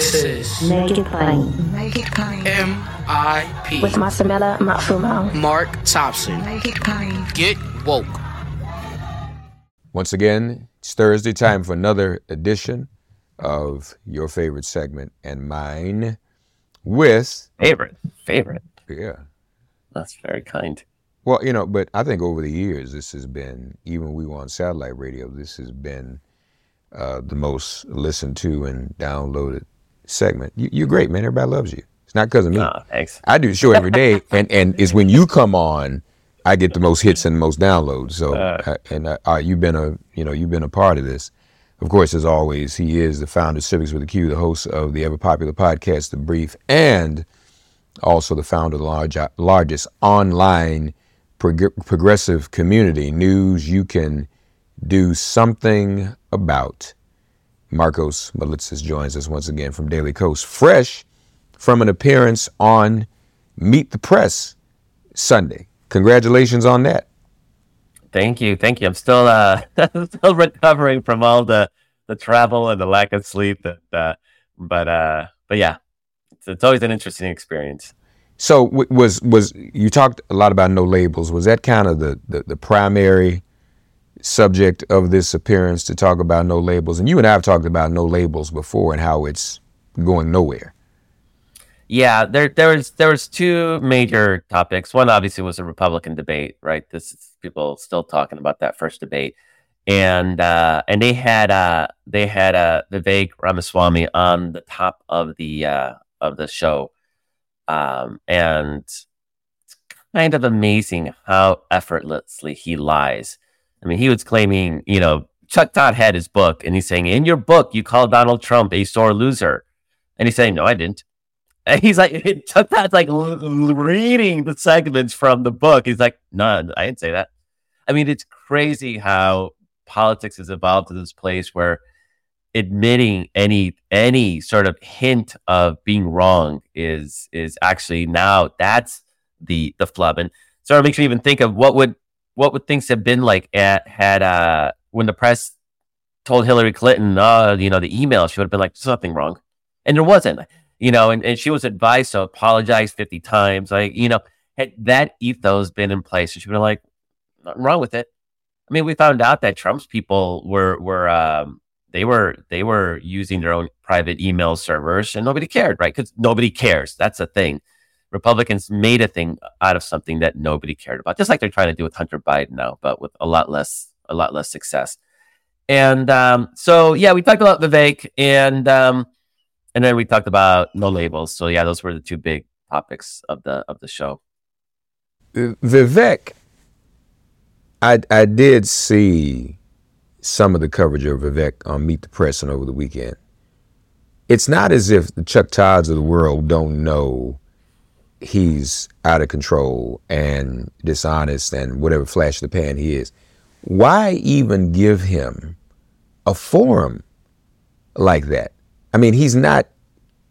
This is Make it plain. Make it plain. M.I.P. With Masamela Matfumo. Mark Thompson. Make it plain. Get woke. Once again, it's Thursday time for another edition of your favorite segment and mine with Favorite, favorite. yeah. That's very kind. Well, you know, but I think over the years this has been even we were on satellite radio, this has been uh, the most listened to and downloaded segment. You, you're great, man. Everybody loves you. It's not because of me. Oh, thanks. I do the show every day, and and it's when you come on, I get the most hits and the most downloads. So, Uh. uh, and uh, uh, you've been a you know you've been a part of this. Of course, as always, he is the founder of Civics with a Q, the host of the ever popular podcast, The Brief, and also the founder of the large, largest online prog- progressive community news you can do something about. Markos Moulitsas joins us once again from Daily Kos, fresh from an appearance on Meet the Press Sunday. Congratulations on that. Thank you, thank you. I'm still uh still recovering from all the the travel and the lack of sleep. That uh, but uh but yeah, it's, it's always an interesting experience. So w- was was you talked a lot about no labels? Was that kind of the, the the primary subject of this appearance to talk about no labels? And you and I have talked about no labels before and how it's going nowhere. Yeah, there there was there was two major topics. One obviously was a Republican debate, right? This is people still talking about that first debate, and uh, and they had uh, they had uh, Vivek Ramaswamy on the top of the uh, of the show, um, and it's kind of amazing how effortlessly he lies. I mean, he was claiming, you know, Chuck Todd had his book, and he's saying, in your book, you called Donald Trump a sore loser, and he's saying, no, I didn't. And he's like, Chuck Todd's like reading the segments from the book. He's like, no, I didn't say that. I mean, it's crazy how politics has evolved to this place where admitting any any sort of hint of being wrong is is actually now that's the the flub and sort of makes me even think of what would what would things have been like at had uh when the press told Hillary Clinton uh you know the email she would have been like nothing wrong. And there wasn't you know and, and she was advised to apologize 50 times like you know had that ethos been in place she would have like nothing wrong with it. I mean we found out that Trump's people were were um they were they were using their own private email servers and nobody cared right? Because nobody cares. That's the thing republicans made a thing out of something that nobody cared about just like they're trying to do with hunter biden now but with a lot less a lot less success. And um, so yeah we talked about vivek and um, and then we talked about no labels. So yeah those were the two big topics of the of the show. Vivek, I I did see some of the coverage of Vivek on Meet the Press and over the weekend. It's not as if the Chuck Todds of the world don't know he's out of control and dishonest and whatever flash of the pan he is. Why even give him a forum like that? I mean, he's not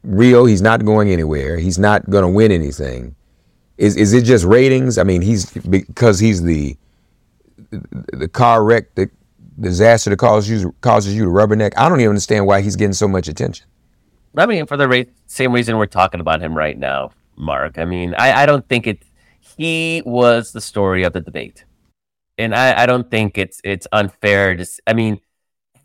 real. He's not going anywhere. He's not going to win anything. Is is it just ratings? I mean, he's because he's the the car wreck, the disaster that causes you causes you to rubberneck. I don't even understand why he's getting so much attention. I mean, for the same reason we're talking about him right now, Mark. I mean, I, I don't think it. He was the story of the debate, and I, I don't think it's it's unfair to. I mean,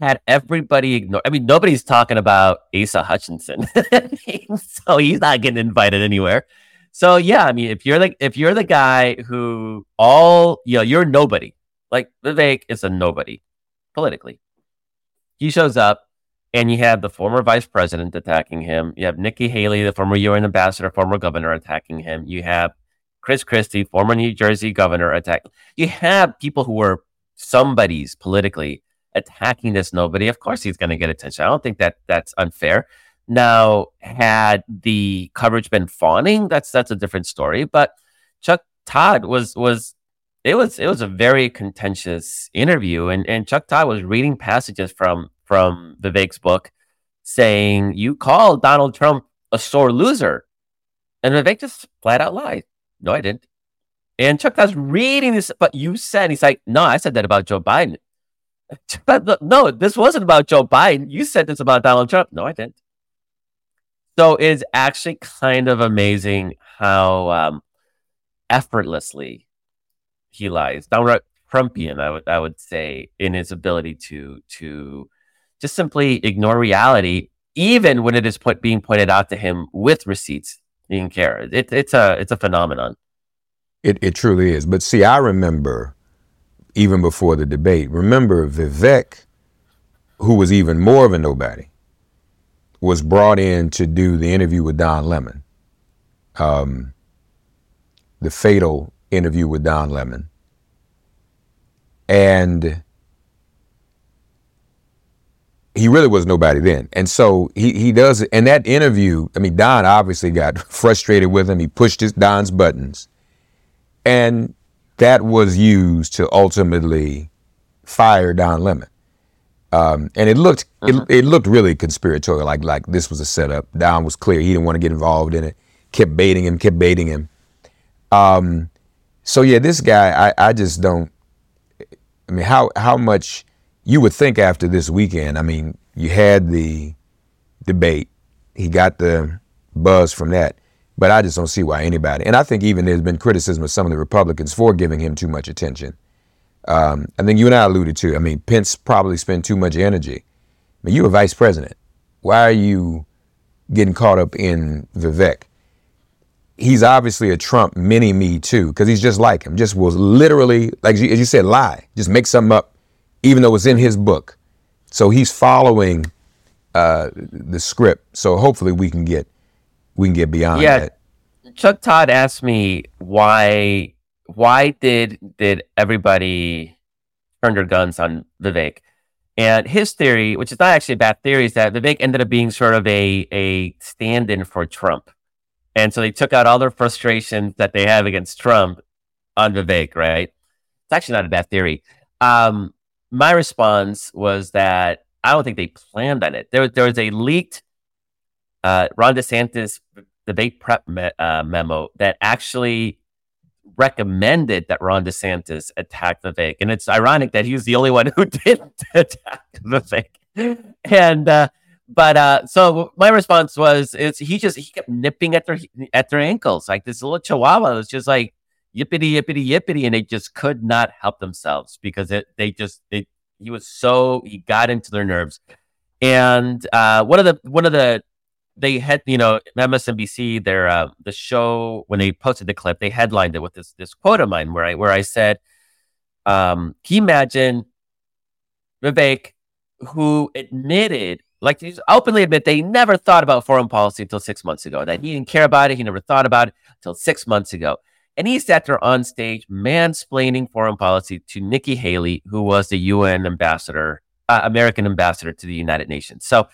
had everybody ignored. I mean, nobody's talking about Asa Hutchinson, so he's not getting invited anywhere. So yeah, I mean, if you're like if you're the guy who all you know, you're nobody. Like Vivek is a nobody politically. He shows up and you have the former vice president attacking him. You have Nikki Haley, the former UN ambassador, former governor, attacking him. You have Chris Christie, former New Jersey governor, attacking. You have people who were somebody's politically attacking this nobody. Of course, he's going to get attention. I don't think that that's unfair. Now, had the coverage been fawning, that's that's a different story. But Chuck Todd was was it was it was a very contentious interview, and and Chuck Todd was reading passages from from Vivek's book, saying you called Donald Trump a sore loser, and Vivek just flat out lied. No, I didn't. And Chuck Todd's reading this, but you said he's like, no, I said that about Joe Biden. But no, this wasn't about Joe Biden. You said this about Donald Trump. No, I didn't. So it's actually kind of amazing how um, effortlessly he lies. Downright Trumpian, I would I would say, in his ability to to just simply ignore reality, even when it is put, being pointed out to him with receipts. He didn't care. It, it's a it's a phenomenon. It it truly is. But see, I remember even before the debate. Remember Vivek, who was even more of a nobody, was brought in to do the interview with Don Lemon, um, the fatal interview with Don Lemon, and he really was nobody then. And so he he does and that interview, I mean Don obviously got frustrated with him. He pushed his Don's buttons. And that was used to ultimately fire Don Lemon. Um, and it looked it, it looked really conspiratorial, like like this was a setup. Don was clear he didn't want to get involved in it. Kept baiting him, kept baiting him. Um, so yeah, this guy, I, I just don't. I mean, how how much you would think after this weekend? I mean, you had the debate. He got the buzz from that. But I just don't see why anybody, and I think even there's been criticism of some of the Republicans for giving him too much attention. Um, I think you and I alluded to, I mean, Pence probably spent too much energy. I mean, you're a vice president. Why are you getting caught up in Vivek? He's obviously a Trump mini me too, because he's just like him. Just was literally, like as you said, lie. Just make something up, even though it's in his book. So he's following uh, the script. So hopefully we can get we can get beyond Yeah. that. Chuck Todd asked me why why did did everybody turn their guns on Vivek? And his theory, which is not actually a bad theory, is that Vivek ended up being sort of a a stand-in for Trump. And so they took out all their frustrations that they have against Trump on Vivek, right? It's actually not a bad theory. Um, my response was that I don't think they planned on it. There, there was a leaked uh, Ron DeSantis debate prep me- uh, memo that actually recommended that Ron DeSantis attack Vivek. And it's ironic that he was the only one who didn't attack Vivek. And, uh, but uh, so my response was, it's he just he kept nipping at their at their ankles like this little chihuahua was just like yippity yippity yippity, and they just could not help themselves because it they just they, he was so he got into their nerves. And uh, one of the one of the they had you know MSNBC their uh, the show when they posted the clip they headlined it with this this quote of mine where I where I said, um, "Can you imagine Vivek, who admitted like he's openly admit they never thought about foreign policy until six months ago that he didn't care about it he never thought about it until six months ago." And he sat there on stage mansplaining foreign policy to Nikki Haley, who was the UN ambassador, uh, American ambassador to the United Nations. So,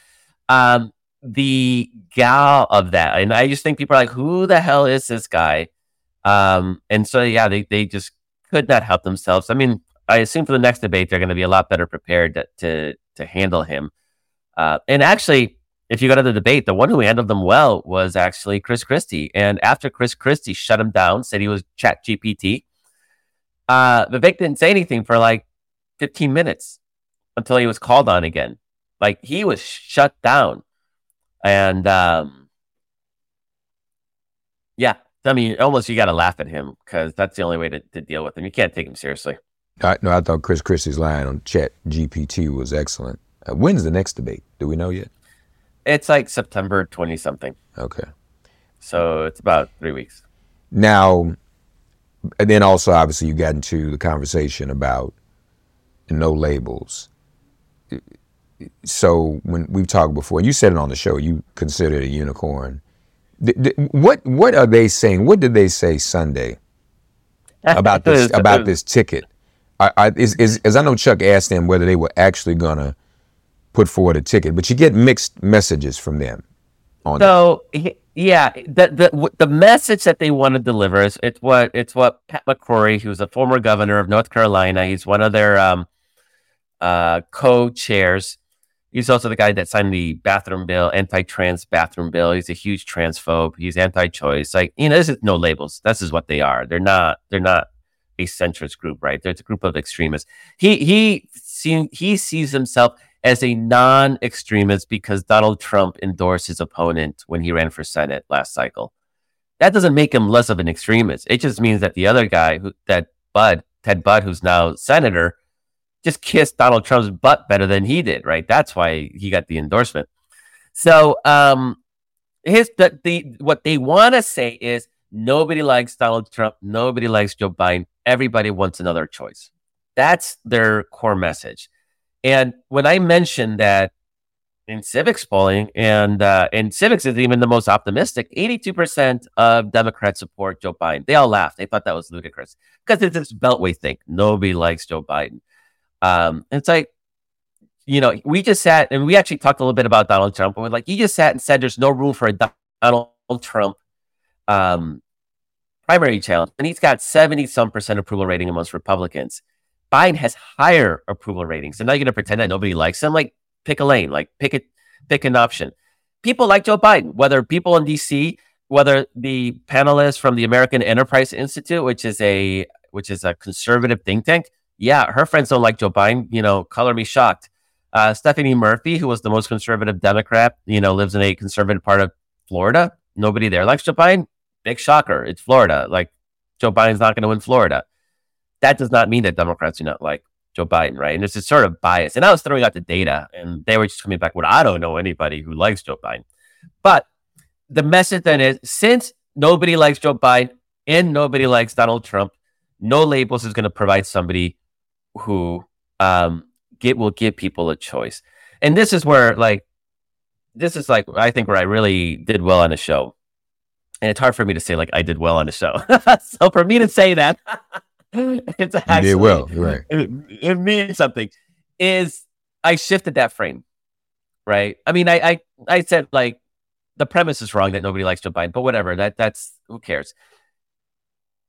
um, the gal of that. And I just think people are like, who the hell is this guy? Um, and so, yeah, they, they just could not help themselves. I mean, I assume for the next debate, they're going to be a lot better prepared to, to, to handle him. Uh, and actually, if you go to the debate, the one who handled them well was actually Chris Christie. And after Chris Christie shut him down, said he was Chat GPT, uh, Vivek didn't say anything for like 15 minutes until he was called on again. Like he was shut down. And um, yeah, I mean, almost you got to laugh at him because that's the only way to, to deal with him. You can't take him seriously. I, no, I thought Chris Christie's line on Chat GPT was excellent. Uh, when's the next debate? Do we know yet? It's like September 20 something. Okay. So it's about three weeks. Now, and then also obviously you got into the conversation about no labels. So when we've talked before, and you said it on the show, you consider it a unicorn. What what are they saying? What did they say Sunday about this about this ticket? I, I, is, is, as I know, Chuck asked them whether they were actually gonna put forward a ticket, but you get mixed messages from them on. So yeah, the the the message that they want to deliver is it's what it's what Pat McCrory, who's a former governor of North Carolina, he's one of their um, uh, co-chairs. He's also the guy that signed the bathroom bill, anti-trans bathroom bill. He's a huge transphobe. He's anti-choice. Like you know, this is no labels. This is what they are. They're not. They're not a centrist group, right? They're a group of extremists. He he see, he sees himself as a non extremist because Donald Trump endorsed his opponent when he ran for Senate last cycle. That doesn't make him less of an extremist. It just means that the other guy, who, that Bud, Ted Budd, who's now senator, just kissed Donald Trump's butt better than he did, right? That's why he got the endorsement. So, um, his the, the what they want to say is nobody likes Donald Trump, nobody likes Joe Biden, everybody wants another choice. That's their core message. And when I mentioned that in Civiqs polling, and uh, Civiqs is even the most optimistic, 82% of Democrats support Joe Biden. They all laughed. They thought that was ludicrous because it's this beltway thing. Nobody likes Joe Biden. Um, it's like, you know, we just sat and we actually talked a little bit about Donald Trump. And we're like, you just sat and said there's no room for a Donald Trump um, primary challenge. And he's got 70 some percent approval rating amongst Republicans. Biden has higher approval ratings. Now you're going to pretend that nobody likes him. Like, pick a lane, like, pick it, pick an option. People like Joe Biden, whether people in DC, whether the panelists from the American Enterprise Institute, which is a which is a conservative think tank, yeah, her friends don't like Joe Biden. You know, color me shocked. Uh, Stephanie Murphy, who was the most conservative Democrat, you know, lives in a conservative part of Florida. Nobody there likes Joe Biden. Big shocker. It's Florida. Like Joe Biden's not going to win Florida. That does not mean that Democrats do not like Joe Biden, right? And it's a sort of bias. And I was throwing out the data, and they were just coming back with, I don't know anybody who likes Joe Biden. But the message then is since nobody likes Joe Biden and nobody likes Donald Trump, no labels is going to provide somebody who um, get will give people a choice. And this is where like this is like I think where I really did well on the show. And it's hard for me to say like I did well on the show. so for me to say that it's actually did well, right? It, it means something. Is I shifted that frame, right? I mean, I, I I said like the premise is wrong that nobody likes Joe Biden, but whatever. That that's who cares.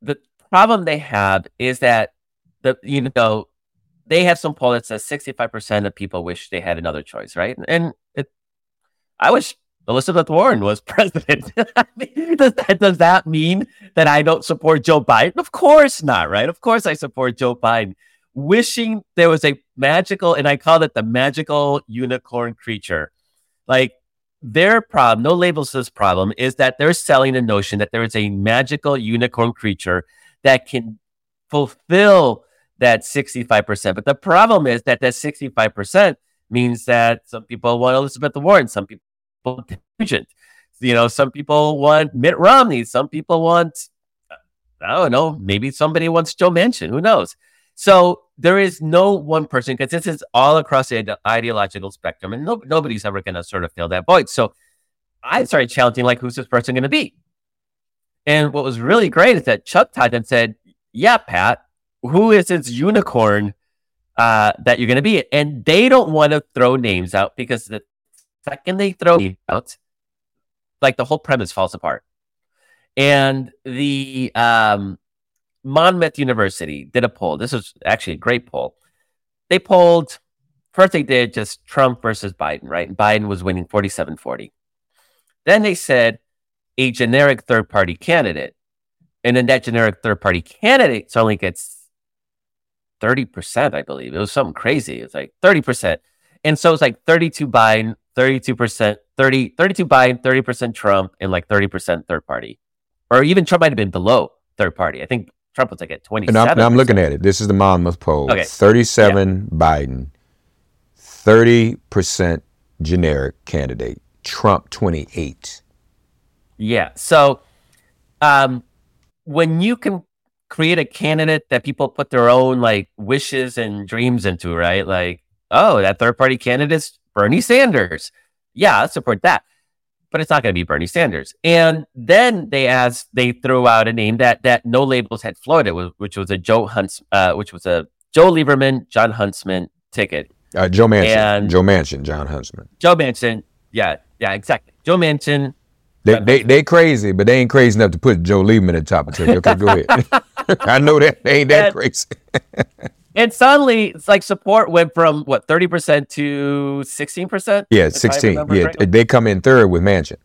The problem they have is that the you know they have some poll that says 65% of people wish they had another choice, right? And it, I wish Elizabeth Warren was president. does, that, does that mean that I don't support Joe Biden? Of course not, right? Of course I support Joe Biden. Wishing there was a magical, and I call it the magical unicorn creature. Like their problem, no labels this problem, is that they're selling the notion that there is a magical unicorn creature that can fulfill that 65%. But the problem is that that 65% means that some people want Elizabeth Warren, some people want Nugent. You know, some people want Mitt Romney, some people want, I don't know, maybe somebody wants Joe Manchin, who knows? So there is no one person because this is all across the ideological spectrum, and no, nobody's ever going to sort of fill that void. So I started challenging, like, who's this person going to be? And what was really great is that Chuck Todd then said, "Yeah, Pat, who is this unicorn uh, that you're going to be. And they don't want to throw names out because the second they throw out, like the whole premise falls apart. And the um, Monmouth University did a poll. This was actually a great poll. They polled, first they did just Trump versus Biden, right? And Biden was winning 47 40. Then they said a generic third party candidate. And then that generic third party candidate only gets 30%, I believe. It was something crazy. It's like 30%. And so it's like 32 Biden, 32%, 30, 32 Biden, 30% Trump, and like 30% third party. Or even Trump might have been below third party. I think Trump was like at 27. And I'm, I'm looking at it. This is the Monmouth poll. Okay. 37 yeah. Biden, 30% generic candidate, Trump 28. Yeah. So um, when you can create a candidate that people put their own like wishes and dreams into, right? Like, oh, that third party candidate's Bernie Sanders. Yeah, I support that. But it's not going to be Bernie Sanders. And then they asked, they threw out a name that that no labels had floated, which was a Joe Hunts, uh, which was a Joe Lieberman, Jon Huntsman ticket. Uh, Joe Manchin. And Joe Manchin, Jon Huntsman. Joe Manchin. Yeah, yeah, exactly. Joe Manchin. They, they, they crazy, but they ain't crazy enough to put Joe Lieberman at the top of the ticket. Okay, go ahead. I know that they ain't that and, crazy. and suddenly, it's like support went from what thirty percent to sixteen percent. Yeah, sixteen. Yeah, they come in third with Manchin.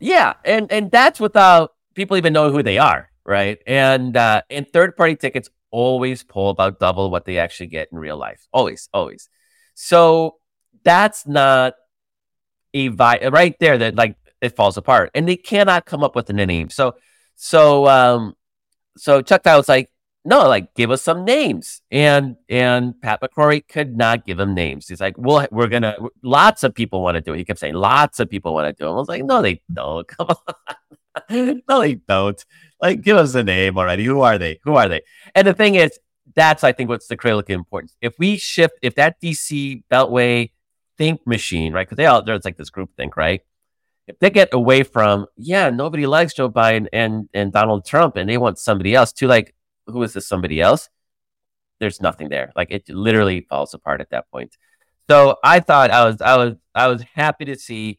Yeah, and and that's without people even knowing who they are, right? And uh, and third party tickets always pull about double what they actually get in real life. Always, always. So that's not a vi- right there that like it falls apart, and they cannot come up with a name. So so um so Chuck Todd was like, no, like give us some names. And and Pat McCrory could not give him names. He's like, well, we're gonna lots of people want to do it. He kept saying, lots of people want to do it. I was like, no, they don't. Come on. no, they don't. Like, give us a name already. Who are they? Who are they? And the thing is, that's I think what's the critical importance. If we shift, if that DC Beltway think machine, right? Because they all there's like this group think, right? If they get away from, yeah, nobody likes Joe Biden and and Donald Trump, and they want somebody else to like, who is this somebody else? There's nothing there. Like it literally falls apart at that point. So I thought I was I was I was happy to see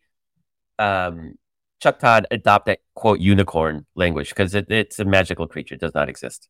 um, Chuck Todd adopt that quote unicorn language because it, it's a magical creature, does not exist.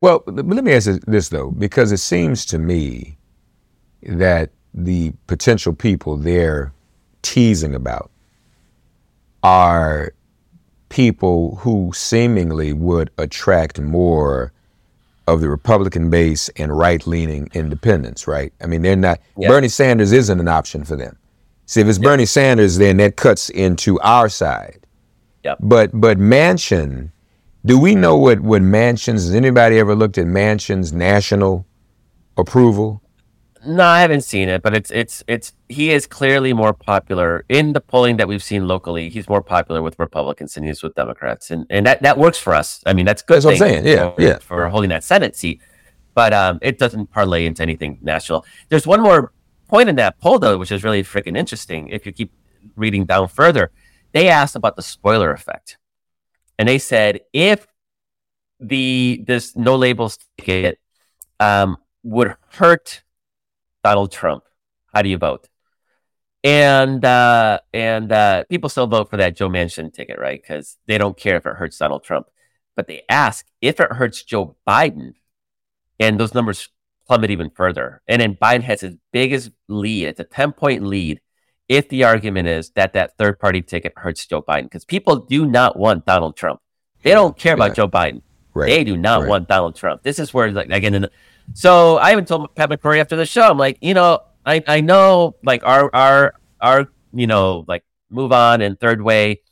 Well, let me ask this though, because it seems to me that the potential people they're teasing about are people who seemingly would attract more of the Republican base and right leaning independents, right? I mean, they're not, yeah. Bernie Sanders isn't an option for them. See, if it's yeah. Bernie Sanders, then that cuts into our side. Yep. But but Manchin do we know what, what Manchin's, has anybody ever looked at Manchin's national approval? No, I haven't seen it, but it's it's it's he is clearly more popular in the polling that we've seen locally. He's more popular with Republicans than he is with Democrats, and and that that works for us. I mean, that's good. That's what I'm saying. Yeah, for, yeah. For holding that Senate seat, but um, it doesn't parlay into anything national. There's one more point in that poll though, which is really freaking interesting. If you keep reading down further, they asked about the spoiler effect and they said if the this no labels ticket um, would hurt Donald Trump, how do you vote? And uh, and uh, people still vote for that Joe Manchin ticket, right? Because they don't care if it hurts Donald Trump. But they ask if it hurts Joe Biden, and those numbers plummet even further. And then Biden has his biggest lead. It's a 10 point lead if the argument is that that third party ticket hurts Joe Biden, because people do not want Donald Trump. They don't care about yeah. Joe Biden. Right. They do not right. want Donald Trump. This is where, like, again, so I even told Pat McCrory after the show, I'm like, you know, I, I know, like, our, our, our, you know, like, move on and third way,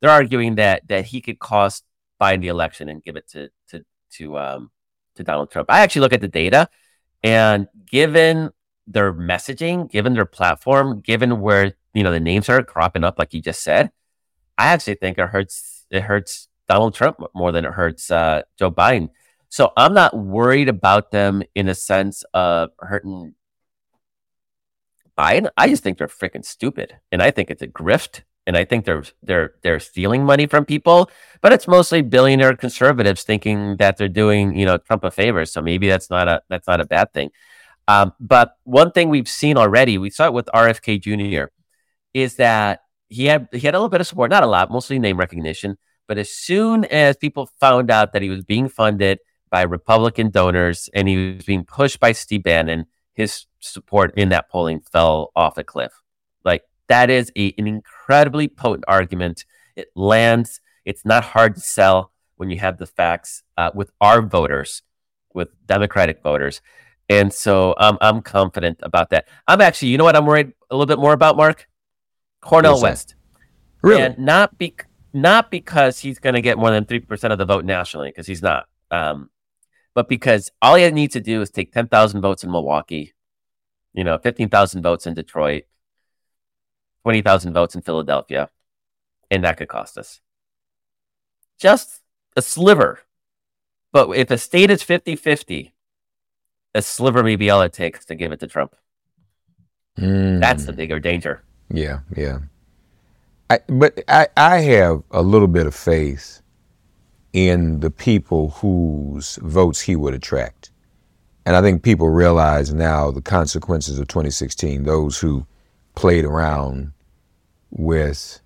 they're arguing that, that he could cost Biden the election and give it to, to, to, um, to Donald Trump. I actually look at the data and given their messaging, given their platform, given where you know the names are cropping up, like you just said, I actually think it hurts. It hurts Donald Trump more than it hurts uh, Joe Biden. So I'm not worried about them in a sense of hurting Biden. I just think they're freaking stupid, and I think it's a grift, and I think they're they're they're stealing money from people. But it's mostly billionaire conservatives thinking that they're doing you know Trump a favor. So maybe that's not a that's not a bad thing. Um, but one thing we've seen already, we saw it with RFK Jr., is that he had he had a little bit of support, not a lot, mostly name recognition. But as soon as people found out that he was being funded by Republican donors and he was being pushed by Steve Bannon, his support in that polling fell off a cliff. Like that is a, an incredibly potent argument. It lands. It's not hard to sell when you have the facts uh, with our voters, with Democratic voters. And so um, I'm confident about that. I'm actually, you know what I'm worried a little bit more about, Mark? Cornel West. Really? And not, be- not because he's going to get more than 3% of the vote nationally, because he's not. Um, but because all he needs to do is take 10,000 votes in Milwaukee You know, 15,000 votes in Detroit, 20,000 votes in Philadelphia, and that could cost us just a sliver. But if a state is 50 50, a sliver may be all it takes to give it to Trump. That's the bigger danger. Yeah, yeah. I, but I, I have a little bit of faith in the people whose votes he would attract. And I think people realize now the consequences of 2016, those who played around with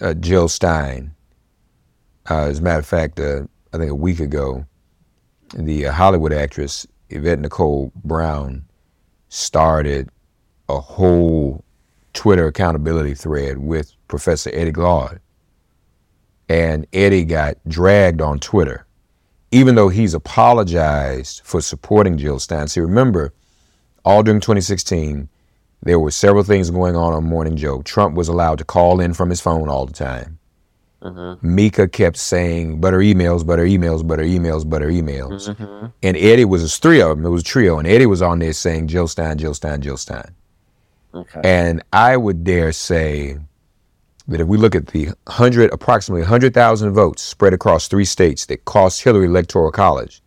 uh, Jill Stein. Uh, as a matter of fact, uh, I think a week ago, the Hollywood actress Yvette Nicole Brown started a whole Twitter accountability thread with Professor Eddie Glaude. And Eddie got dragged on Twitter, even though he's apologized for supporting Jill Stein. See, remember, all during 2016, there were several things going on on Morning Joe. Trump was allowed to call in from his phone all the time. Mm-hmm. Mika kept saying, but her emails, but her emails, but her emails, but her emails. Mm-hmm. And Eddie was, a three of them, it was a trio. And Eddie was on there saying, Jill Stein, Jill Stein, Jill Stein. Okay. And I would dare say that if we look at the hundred, approximately 100,000 votes spread across three states that cost Hillary Electoral College,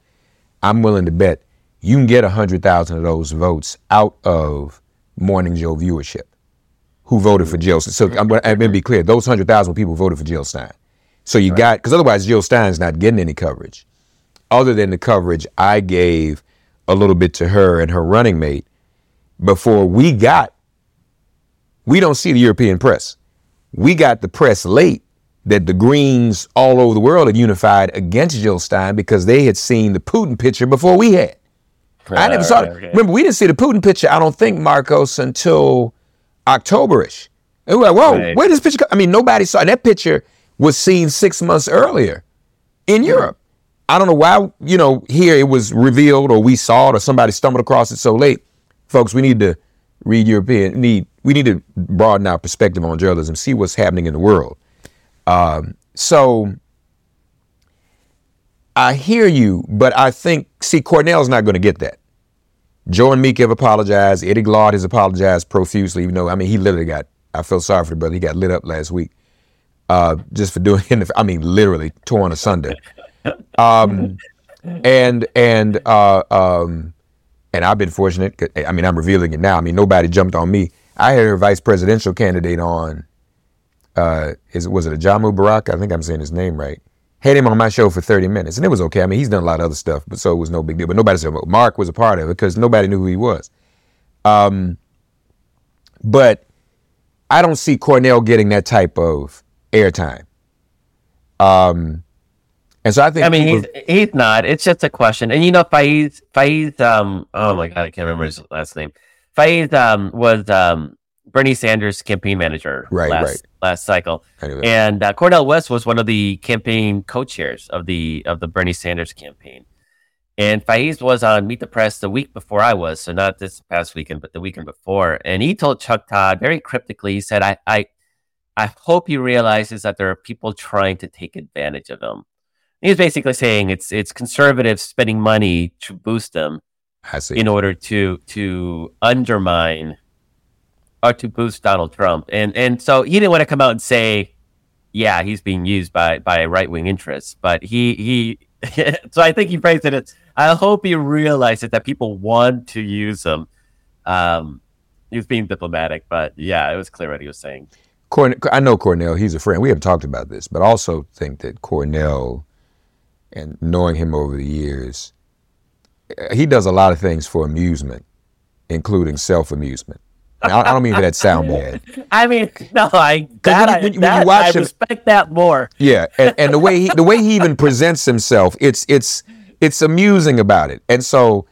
I'm willing to bet you can get 100,000 of those votes out of Morning Joe viewership who voted for Jill. Stein? So I'm going to be clear: those 100,000 people voted for Jill Stein. So you got because otherwise Jill Stein's not getting any coverage, other than the coverage I gave a little bit to her and her running mate before we got. We don't see the European press. We got the press late that the Greens all over the world had unified against Jill Stein because they had seen the Putin picture before we had. I never saw it. okay. Remember, we didn't see the Putin picture, I don't think, Marcos, until Octoberish. And we're like, whoa, Right. where did this picture come? I mean, nobody saw that picture was seen six months earlier in Europe. I don't know why, you know, here it was revealed or we saw it or somebody stumbled across it so late. Folks, we need to read European need we need to broaden our perspective on journalism, see what's happening in the world. Um, so I hear you, but I think see Cornel's not going to get that. Joe and Meek have apologized. Eddie Glaude has apologized profusely, even though I mean he literally got. I feel sorry for the brother. He got lit up last week, uh, just for doing. I mean, literally torn asunder. Um, and and uh, um, and I've been fortunate. I mean, I'm revealing it now. I mean, nobody jumped on me. I had a vice presidential candidate on. Uh, is was it a Jamu Barak? I think I'm saying his name right. Had him on my show for 30 minutes, and it was okay. I mean, he's done a lot of other stuff, but so it was no big deal. But nobody said well, Mark was a part of it because nobody knew who he was. Um, but I don't see Cornel getting that type of airtime. Um, and so I think I mean, he's he's not. It's just a question. And you know, Faiz, Faiz, um, oh my god, I can't remember his last name. Faiz, um, was um Bernie Sanders' campaign manager Right, last right. last cycle, I knew that. and uh, Cornel West was one of the campaign co-chairs of the of the Bernie Sanders campaign. And Faiz was on Meet the Press the week before I was, so not this past weekend, but the weekend before. And he told Chuck Todd very cryptically, he said, I, I, I hope he realizes that there are people trying to take advantage of him. He was basically saying it's it's conservatives spending money to boost them in order to to undermine or to boost Donald Trump. And and so he didn't want to come out and say, yeah, he's being used by by right wing interests. But he he so I think he phrased it as I hope he realizes that people want to use him. Um he was being diplomatic, but yeah, it was clear what he was saying. Corn- I know Cornel, he's a friend. We haven't talked about this, but I also think that Cornel, and knowing him over the years, he does a lot of things for amusement, including self amusement. I, I don't mean for that sound bad. I mean, no, I that, you- I, when you- when you watch I him- respect that more. Yeah, and, and the way he the way he even presents himself, it's it's it's amusing about it. And so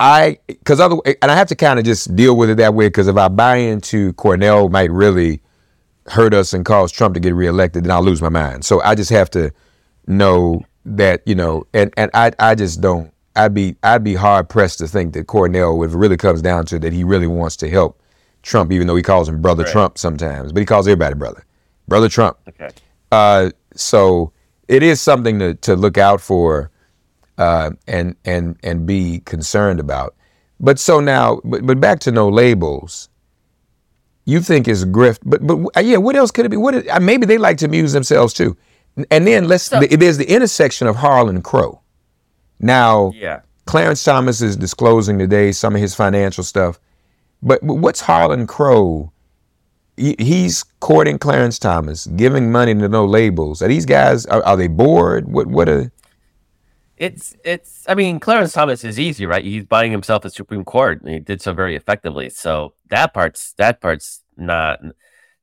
I because other and I have to kind of just deal with it that way because if I buy into Cornel might really hurt us and cause Trump to get reelected, then I'll lose my mind. So I just have to know that you know, and and I I just don't. I'd be I'd be hard pressed to think that Cornel, if it really comes down to it, that he really wants to help Trump, even though he calls him brother Right. Trump sometimes, but he calls everybody brother, brother Trump. Okay. Uh, so it is something to, to look out for uh, and and and be concerned about. But so now, but, but back to no labels. You think it's grift, but but uh, yeah, what else could it be? What uh, maybe they like to amuse themselves too. And then let's So- th- there's the intersection of Harlan Crow. Now, Yeah. Clarence Thomas is disclosing today some of his financial stuff. But, but what's Harlan Crow? He, he's courting Clarence Thomas, giving money to no labels. Are these guys are, are they bored? What what are It's it's. I mean, Clarence Thomas is easy, right? He's buying himself a Supreme Court, and he did so very effectively. So that part's that part's not.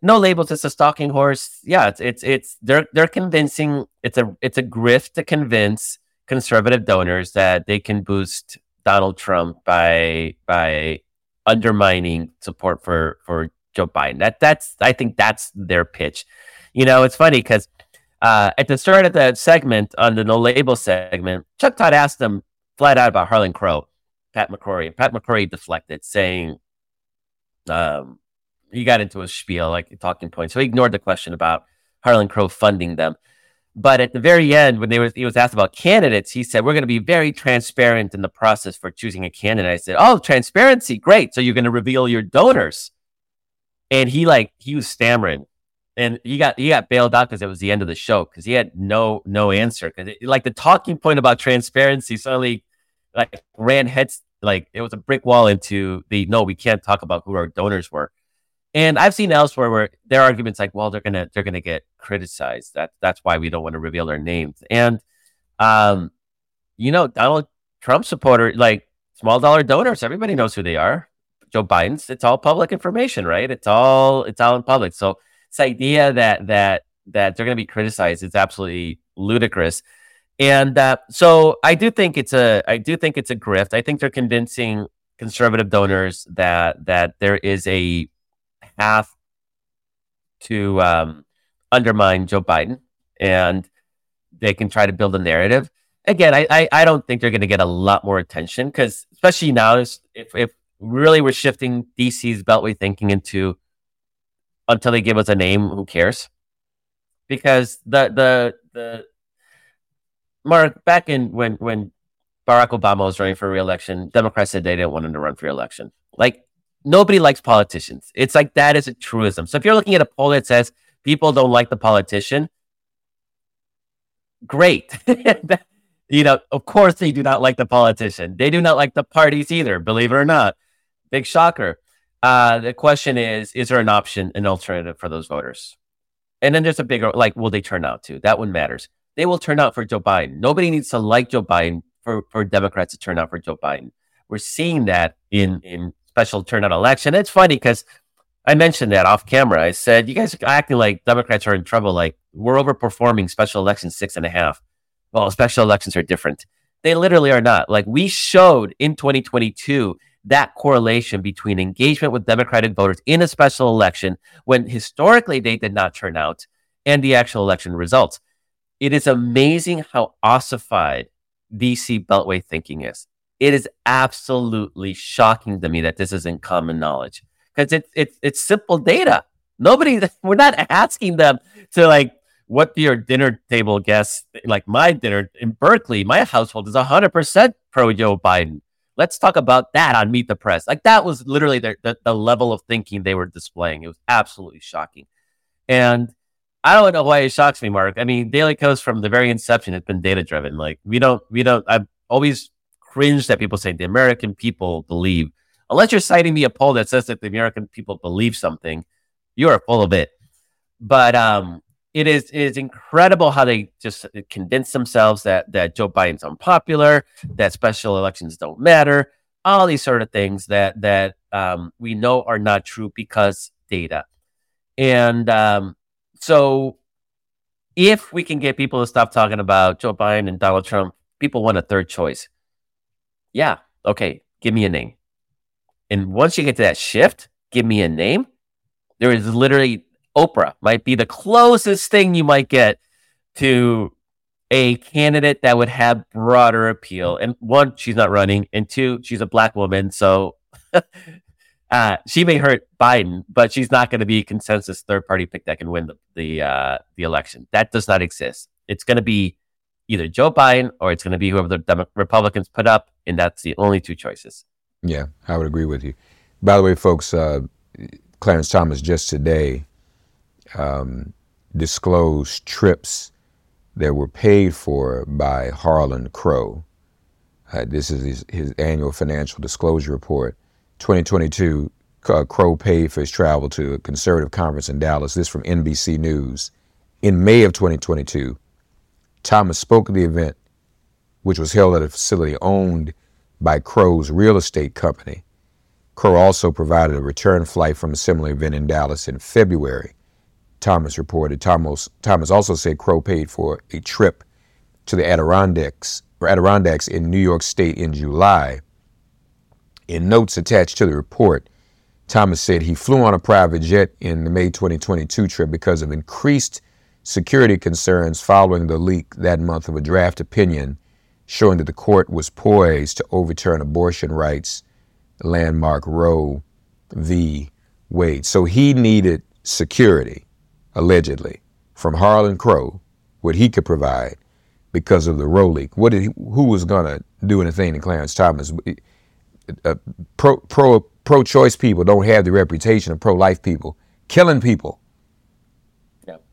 No labels. It's a stalking horse. Yeah, it's it's it's. They're they're convincing. It's a it's a grift to convince conservative donors that they can boost Donald Trump by by undermining support for for Joe Biden. That that's I think that's their pitch. You know, it's funny because uh, at the start of the segment on the no label segment, Chuck Todd asked them flat out about Harlan Crow, Pat McCrory, and Pat McCrory deflected, saying um, he got into a spiel like talking point, so he ignored the question about Harlan Crow funding them. But at the very end, when they was, he was asked about candidates, he said, "We're going to be very transparent in the process for choosing a candidate." I said, "Oh, transparency, great! So you're going to reveal your donors?" And he like he was stammering, and he got he got bailed out because it was the end of the show because he had no no answer because like the talking point about transparency suddenly like ran heads like it was a brick wall into the no we can't talk about who our donors were and i've seen elsewhere where their arguments like well they're gonna they're gonna get criticized. That that's why we don't want to reveal their names. And um you know donald trump supporter like small dollar donors everybody knows who they are. Joe biden's it's all public information right? It's all it's all in public. So this idea that that that they're to be criticized is absolutely ludicrous. And uh, so i do think it's a i do think it's a grift. I think they're convincing conservative donors that that there is a path to um, undermine joe biden and they can try to build a narrative again i i, I don't think they're going to get a lot more attention because especially now if, if really we're shifting dc's beltway thinking into until they give us a name who cares because the the the Mark back in when when Barack Obama was running for reelection, Democrats said they didn't want him to run for reelection. Like nobody likes politicians. It's like that is a truism. So if you're looking at a poll that says people don't like the politician, great. you know, of course they do not like the politician. They do not like the parties either, believe it or not. Big shocker. Uh, the question is, is there an option, an alternative for those voters? And then there's a bigger, like, will they turn out to? That one matters. They will turn out for Joe Biden. Nobody needs to like Joe Biden for, for Democrats to turn out for Joe Biden. We're seeing that in, in special turnout election. It's funny because I mentioned that off camera. I said, you guys are acting like Democrats are in trouble. Like we're overperforming special elections six and a half. Well, special elections are different. They literally are not. Like we showed in 2022 that correlation between engagement with Democratic voters in a special election when historically they did not turn out and the actual election results. It is amazing how ossified DC Beltway thinking is. It is absolutely shocking to me that this isn't common knowledge because it's it's it's simple data. Nobody, we're not asking them to like what your dinner table guests like my dinner in Berkeley. My household is hundred percent pro Joe Biden. Let's talk about that on Meet the Press. Like that was literally the, the, the level of thinking they were displaying. It was absolutely shocking. And I don't know why it shocks me, Mark. I mean, Daily Kos from the very inception has been data driven. Like we don't, we don't. I've always cringed that people say the American people believe. Unless you're citing me a poll that says that the American people believe something, you are full of it. But um, it is it is incredible how they just convince themselves that that Joe Biden's unpopular, that special elections don't matter, all these sort of things that that um, we know are not true because data. And um, so, if we can get people to stop talking about Joe Biden and Donald Trump, people want a third choice. Yeah, okay, give me a name. And once you get to that shift, give me a name. There is literally Oprah might be the closest thing you might get to a candidate that would have broader appeal. And one, she's not running, and two, she's a black woman, so uh, she may hurt Biden, but she's not going to be consensus third party pick that can win the the, uh, the election. That does not exist. It's going to be either Joe Biden or it's going to be whoever the Republicans put up, and that's the only two choices. Yeah, I would agree with you. By the way, folks, uh, Clarence Thomas just today um, disclosed trips that were paid for by Harlan Crow. Uh, this is his, his, annual financial disclosure report. 2022, uh, Crow paid for his travel to a conservative conference in Dallas. This from NBC News. In May of 2022, Thomas spoke at the event, which was held at a facility owned by Crow's real estate company. Crow also provided a return flight from a similar event in Dallas in February. Thomas reported. Thomas, Thomas also said Crow paid for a trip to the Adirondacks, Adirondacks in New York State in July. In notes attached to the report, Thomas said he flew on a private jet in the May 2022 trip because of increased security concerns following the leak that month of a draft opinion showing that the court was poised to overturn abortion rights landmark Roe v. Wade. So he needed security, allegedly, from Harlan Crow, what he could provide because of the Roe leak. What did he, who was going to do anything to Clarence Thomas? Uh, pro, pro, pro-choice people don't have the reputation of pro-life people killing people.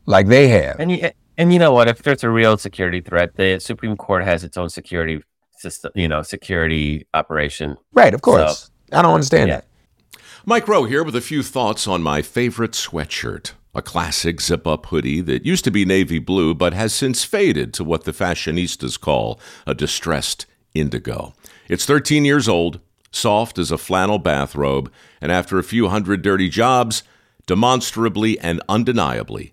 Like they have. And you, and you know what? If there's a real security threat, the Supreme Court has its own security system, you know, security operation. Right, of course. So, I don't understand yeah. that. Mike Rowe here with a few thoughts on my favorite sweatshirt. A classic zip up hoodie that used to be navy blue but has since faded to what the fashionistas call a distressed indigo. It's 13 years old, soft as a flannel bathrobe, and after a few hundred dirty jobs, demonstrably and undeniably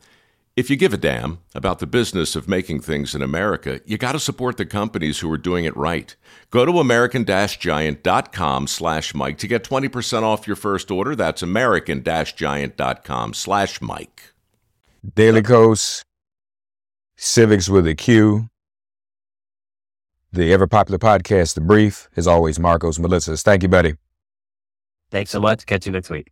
if you give a damn about the business of making things in America, you got to support the companies who are doing it right. Go to american-giant.com slash Mike to get 20% off your first order. That's american-giant.com slash Mike. Daily Kos, Civiqs with a Q, the ever-popular podcast, The Brief, as always, Markos Moulitsas. Thank you, buddy. Thanks so much. Catch you next week.